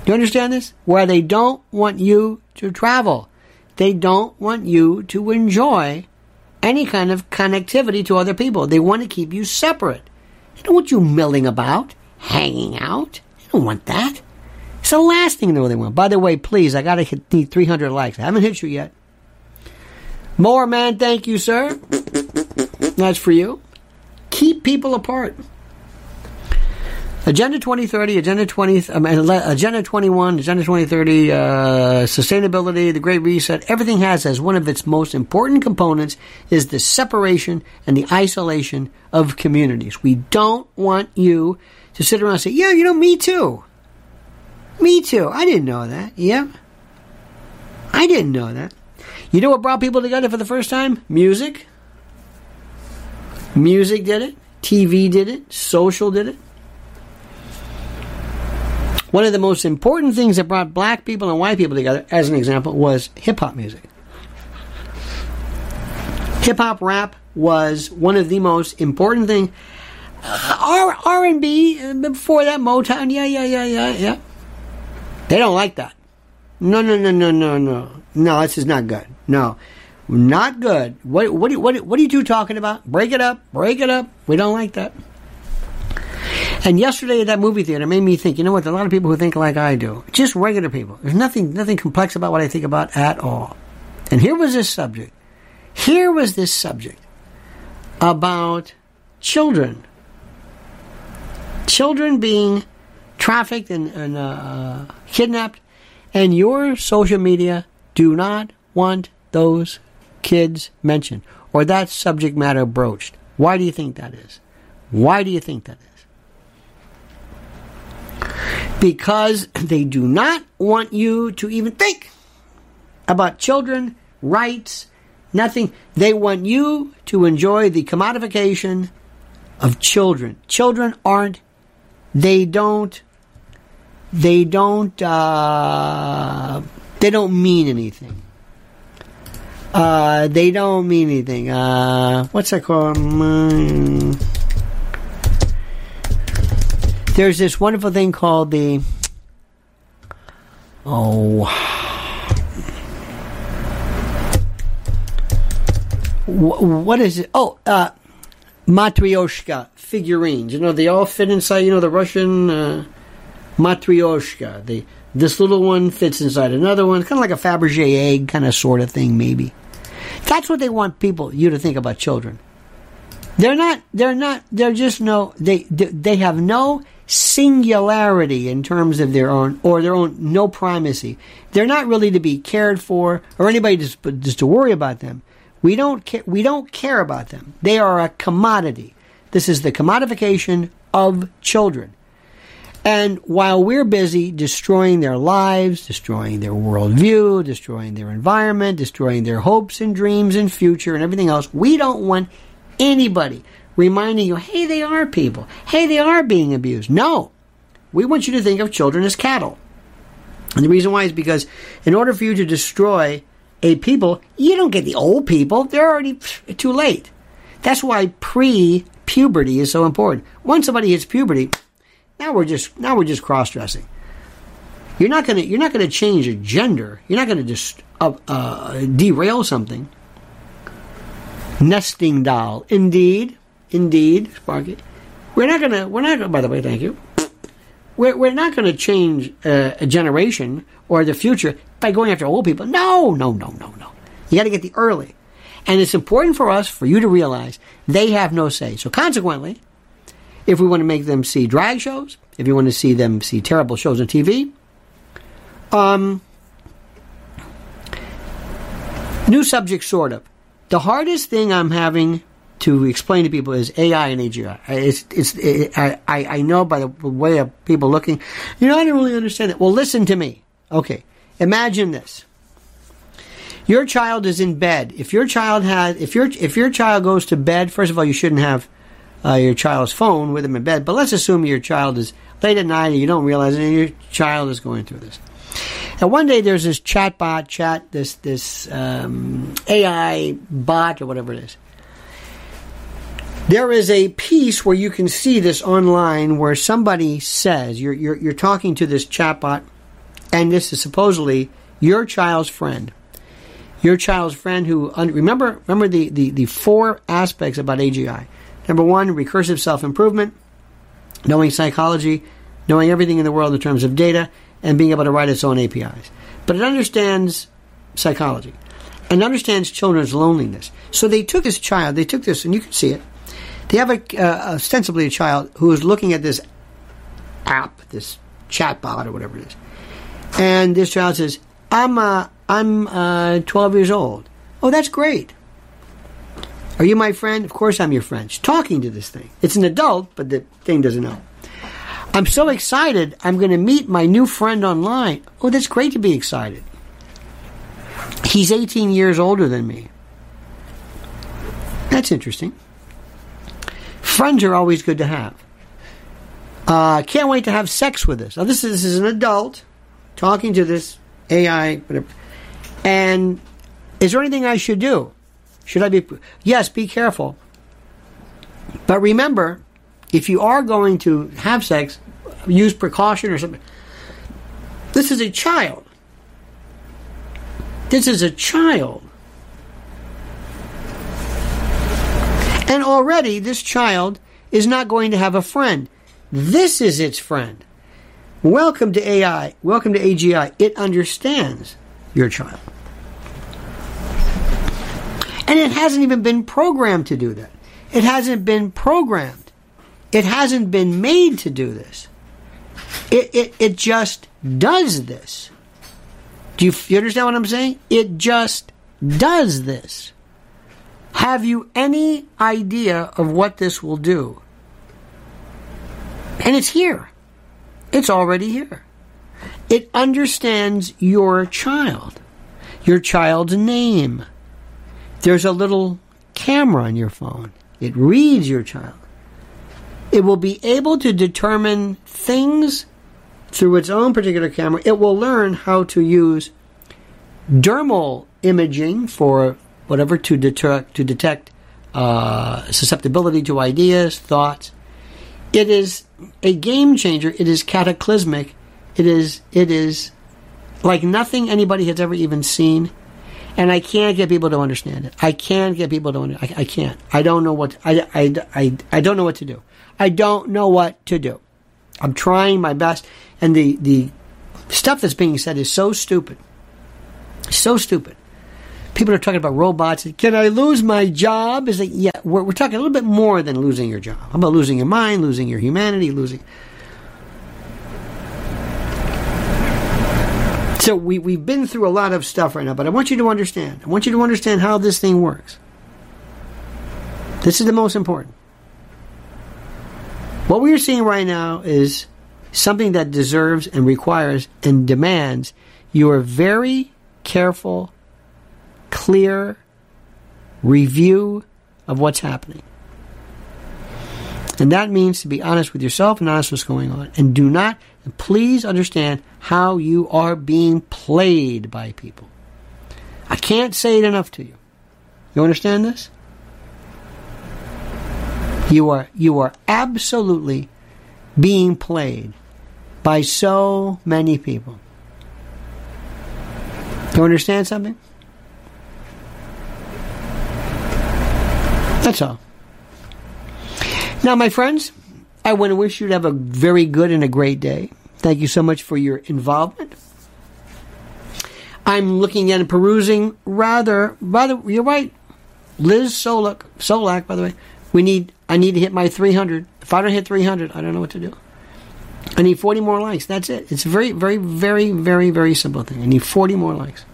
Do you understand this? Where they don't want you to travel. They don't want you to enjoy any kind of connectivity to other people. They want to keep you separate. They don't want you milling about, hanging out. They don't want that. It's the last thing they want. By the way, please, I gotta hit need 300 likes. I haven't hit you yet. More man, thank you, sir. That's for you. Keep people apart. Agenda 2030, Agenda 20, um, Agenda 21, Agenda 2030, uh, sustainability, the Great Reset, everything has as one of its most important components is the separation and the isolation of communities. We don't want you to sit around and say, yeah, you know, me too. Me too. I didn't know that. Yep. I didn't know that. You know what brought people together for the first time? Music. Music did it. TV did it. Social did it. One of the most important things that brought black people and white people together, as an example, was hip hop music. Hip hop rap was one of the most important things. Uh, R and B uh, before that Motown, yeah, yeah, yeah, yeah, yeah. They don't like that. No, no, no, no, no, no. No, this is not good. No, not good. What, what, what, what are you two talking about? Break it up. Break it up. We don't like that. And yesterday at that movie theater made me think, you know what, a lot of people who think like I do. Just regular people. There's nothing nothing complex about what I think about at all. And here was this subject. Here was this subject about children. Children being trafficked and, and uh, kidnapped, and your social media do not want those kids mentioned or that subject matter broached. Why do you think that is? Why do you think that is? because they do not want you to even think about children, rights, nothing. They want you to enjoy the commodification of children. Children aren't, they don't, they don't, uh, they don't mean anything. Uh, they don't mean anything. Uh, what's that called? Mm. There's this wonderful thing called the. Oh. what is it? Oh, uh, matryoshka figurines. You know, they all fit inside. You know, the Russian uh, matryoshka. The this little one fits inside another one, kind of like a Fabergé egg, kind of sort of thing, maybe. That's what they want people you to think about children. They're not. They're not. They're just no. They they have no singularity in terms of their own or their own no primacy. They're not really to be cared for or anybody just just to worry about them. We don't care. We don't care about them. They are a commodity. This is the commodification of children. And while we're busy destroying their lives, destroying their worldview, destroying their environment, destroying their hopes and dreams and future and everything else, we don't want anybody reminding you, hey, they are people. Hey, they are being abused. No. We want you to think of children as cattle. And the reason why is because in order for you to destroy a people, you don't get the old people. They're already too late. That's why pre puberty is so important. Once somebody hits puberty, now we're just now we're just cross dressing. You're not gonna you're not gonna change a gender. You're not gonna just uh, uh, derail something. Nesting doll, indeed, indeed, Sparky. We're not gonna we're not. going By the way, thank you. We're, we're not going to change uh, a generation or the future by going after old people. No, no, no, no, no. You got to get the early. And it's important for us, for you to realize they have no say. So consequently, if we want to make them see drag shows, if you want to see them see terrible shows on TV, um, new subject, sort of. The hardest thing I'm having to explain to people is AI and AGI. It's, it's, it, I, I know by the way of people looking, you know, I don't really understand it. Well, listen to me. Okay. Imagine this. Your child is in bed. If your child has, if your, if your child goes to bed, first of all, you shouldn't have uh, your child's phone with them in bed. But let's assume your child is late at night and you don't realize it, and your child is going through this. And one day there's this chatbot, chat, this this um, AI bot or whatever it is. There is a piece where you can see this online where somebody says you're you're, you're talking to this chatbot, and this is supposedly your child's friend. Your child's friend who remember remember the, the, the four aspects about AGI. Number one, recursive self improvement, knowing psychology, knowing everything in the world in terms of data, and being able to write its own APIs. But it understands psychology and understands children's loneliness. So they took this child, they took this, and you can see it. They have a, uh, ostensibly a child who is looking at this app, this chatbot or whatever it is, and this child says, "I'm uh, I'm uh, 12 years old." Oh, that's great. Are you my friend? Of course I'm your friend. She's talking to this thing. It's an adult, but the thing doesn't know. I'm so excited. I'm going to meet my new friend online. Oh, that's great to be excited. He's 18 years older than me. That's interesting. Friends are always good to have. Uh, can't wait to have sex with this. Now, this is, this is an adult talking to this AI, whatever. And is there anything I should do? Should I be? Yes, be careful. But remember, if you are going to have sex, use precaution or something. This is a child. This is a child. And already this child is not going to have a friend. This is its friend. Welcome to AI. Welcome to AGI. It understands your child. And it hasn't even been programmed to do that. It hasn't been programmed. It hasn't been made to do this. It, it, it just does this. Do you, you understand what I'm saying? It just does this. Have you any idea of what this will do? And it's here. It's already here. It understands your child, your child's name. There's a little camera on your phone. It reads your child. It will be able to determine things through its own particular camera. It will learn how to use dermal imaging for whatever to detect to detect uh, susceptibility to ideas, thoughts. It is a game changer. It is cataclysmic. It is it is like nothing anybody has ever even seen. And I can't get people to understand it. I can't get people to understand. I, I can't. I don't know what. I, I, I, I don't know what to do. I don't know what to do. I'm trying my best, and the the stuff that's being said is so stupid. So stupid. People are talking about robots. Can I lose my job? Is it yeah? We're, we're talking a little bit more than losing your job. How about losing your mind, losing your humanity, losing. So we, we've been through a lot of stuff right now, but I want you to understand. I want you to understand how this thing works. This is the most important. What we are seeing right now is something that deserves and requires and demands your very careful, clear review of what's happening. And that means to be honest with yourself and honest with what's going on. And do not, and please understand how you are being played by people. I can't say it enough to you. You understand this? You are you are absolutely being played by so many people. You understand something? That's all. Now, my friends, I want to wish you to have a very good and a great day. Thank you so much for your involvement. I'm looking at and perusing rather, rather, you're right. Liz Solak, Solak, by the way, we need, I need to hit my 300. If I don't hit 300, I don't know what to do. I need 40 more likes. That's it. It's a very, very, very, very, very simple thing. I need 40 more likes.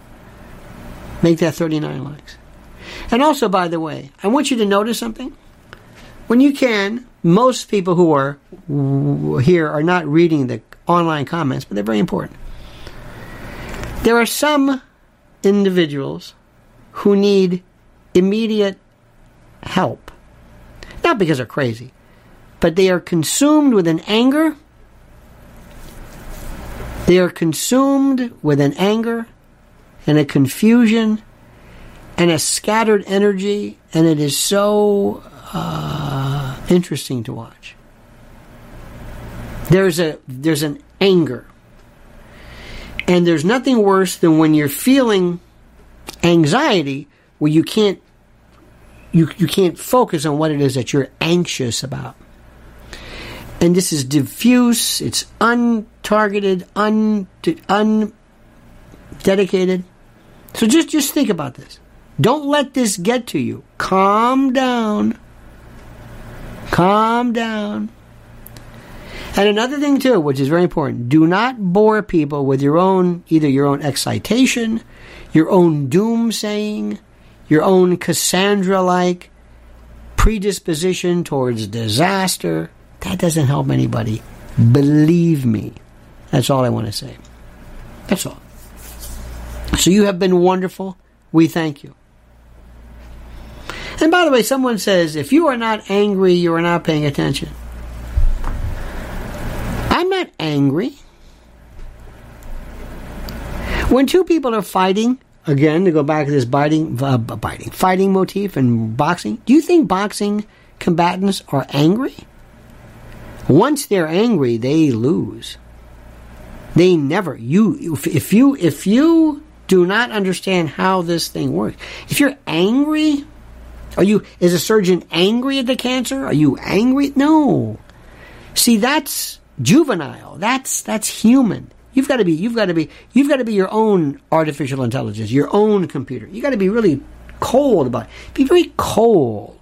Make that 39 likes. And also, by the way, I want you to notice something when you can, most people who are here are not reading the online comments, but they're very important. There are some individuals who need immediate help. Not because they're crazy, but they are consumed with an anger. They are consumed with an anger and a confusion and a scattered energy, and it is so uh, interesting to watch. There's a there's an anger, and there's nothing worse than when you're feeling anxiety where you can't you you can't focus on what it is that you're anxious about. And this is diffuse. It's untargeted, un undedicated. So just just think about this. Don't let this get to you. Calm down. Calm down. And another thing too, which is very important, do not bore people with your own either your own excitation, your own doomsaying, your own Cassandra like predisposition towards disaster. That doesn't help anybody. Believe me. That's all I want to say. That's all. So you have been wonderful. We thank you. And by the way, someone says, if you are not angry, you are not paying attention. I'm not angry. When two people are fighting, again, to go back to this biting, uh, biting, fighting motif and boxing, do you think boxing combatants are angry? Once they're angry, they lose. They never. You, if you, if you do not understand how this thing works, if you're angry, are you, is a surgeon angry at the cancer? Are you angry? No. See, that's juvenile. That's, that's human. You've got to be, you've got to be, you've got to be your own artificial intelligence, your own computer. You've got to be really cold about it. Be very cold.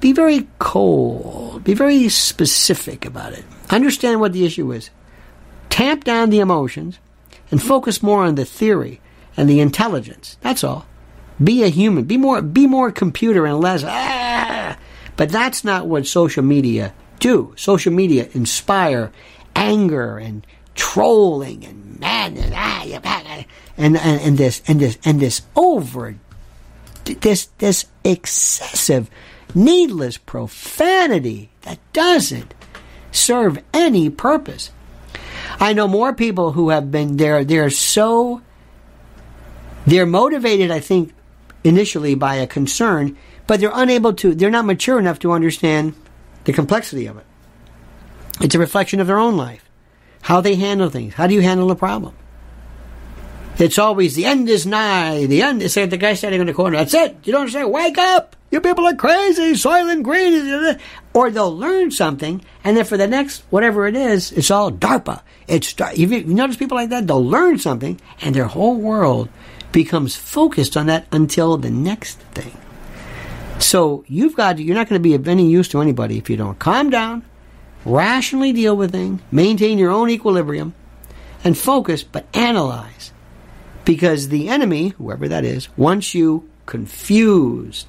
Be very cold. Be very specific about it. Understand what the issue is. Tamp down the emotions and focus more on the theory and the intelligence. That's all. Be a human. Be more be more computer and less ah. But that's not what social media do. Social media inspire anger and trolling and madness ah, and, and, and this and this and this over this this excessive needless profanity that doesn't serve any purpose. I know more people who have been there they're so they're motivated I think initially by a concern but they're unable to they're not mature enough to understand the complexity of it. It's a reflection of their own life. How they handle things. How do you handle a problem? It's always the end is nigh. The end is the guy standing in the corner. That's it. You don't say, wake up. You people are crazy. Soylent Green. Or they'll learn something, and then for the next whatever it is, it's all DARPA. It's you notice people like that. They'll learn something, and their whole world becomes focused on that until the next thing. So you've got you're not going to be of any use to anybody if you don't calm down, rationally deal with things, maintain your own equilibrium, and focus, but analyze. Because the enemy, whoever that is, wants you confused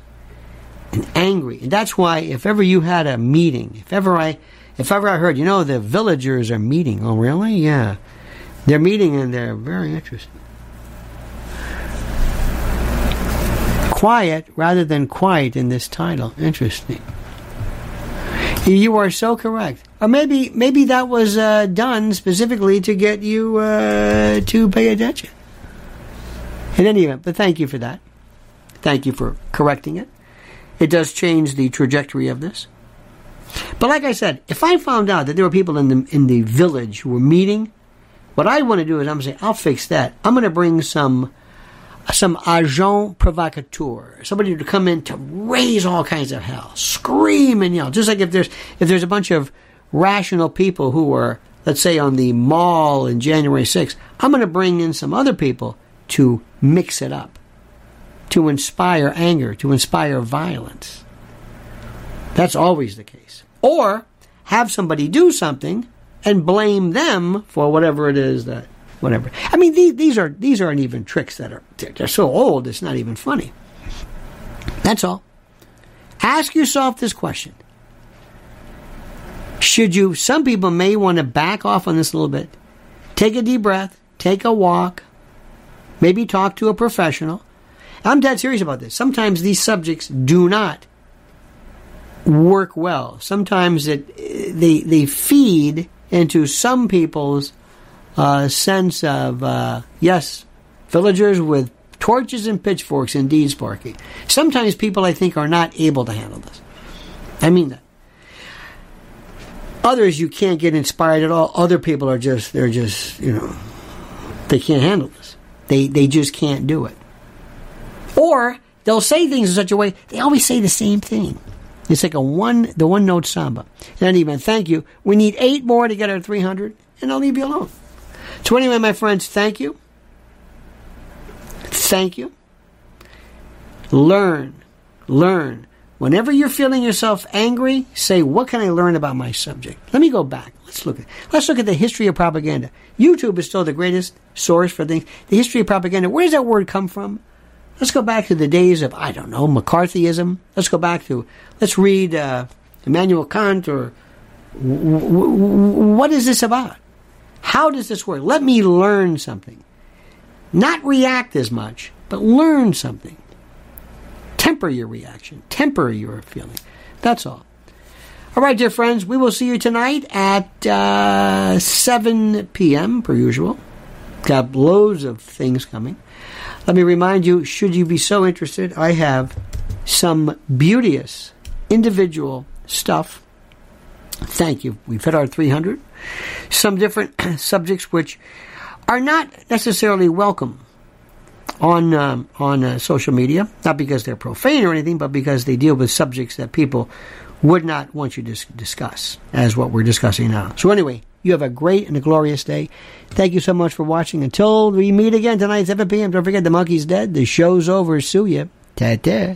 and angry. And that's why if ever you had a meeting, if ever I if ever I heard, you know, the villagers are meeting. Oh really? Yeah. They're meeting and they're very interesting. Quiet rather than quiet in this title. Interesting. You are so correct. Or maybe maybe that was uh, done specifically to get you uh, to pay attention. In any event, but thank you for that. Thank you for correcting it. It does change the trajectory of this. But like I said, if I found out that there were people in the in the village who were meeting, what I want to do is I'm going to say, I'll fix that. I'm going to bring some some agent provocateur, somebody to come in to raise all kinds of hell, scream and yell. Just like if there's if there's a bunch of rational people who were, let's say, on the mall in January 6th, I'm going to bring in some other people to mix it up, to inspire anger, to inspire violence. That's always the case. Or have somebody do something and blame them for whatever it is that whatever. I mean, these, these are these aren't even tricks that are they're, so old. It's not even funny. That's all. Ask yourself this question: Should you? Some people may want to back off on this a little bit. Take a deep breath. Take a walk. Maybe talk to a professional. I'm dead serious about this. Sometimes these subjects do not work well. Sometimes it they they feed into some people's uh, sense of uh, yes, villagers with torches and pitchforks indeed sparky. Sometimes people I think are not able to handle this. I mean that. Others you can't get inspired at all. Other people are just they're just you know they can't handle this. They they just can't do it. Or they'll say things in such a way they always say the same thing. It's like a one the one note samba. And even thank you. We need eight more to get our three hundred, and I'll leave you alone. So anyway, my friends, thank you. Thank you. Learn, learn. Whenever you're feeling yourself angry, say, "What can I learn about my subject?" Let me go back. Let's look at let's look at the history of propaganda. YouTube is still the greatest source for things. The history of propaganda. Where does that word come from? Let's go back to the days of I don't know McCarthyism. Let's go back to let's read uh, Immanuel Kant or w- w- what is this about? How does this work? Let me learn something. Not react as much, but learn something. Temper your reaction, temper your feeling. That's all. All right, dear friends, we will see you tonight at uh, 7 p.m., per usual. Got loads of things coming. Let me remind you, should you be so interested, I have some beauteous individual stuff. Thank you. We've hit our 300 some different *clears throat* subjects which are not necessarily welcome on um, on uh, social media, not because they're profane or anything, but because they deal with subjects that people would not want you to discuss, as what we're discussing now. So anyway, you have a great and a glorious day. Thank you so much for watching. Until we meet again tonight, 7 p.m. Don't forget the monkey's dead. The show's over. Sue you. Ta-ta.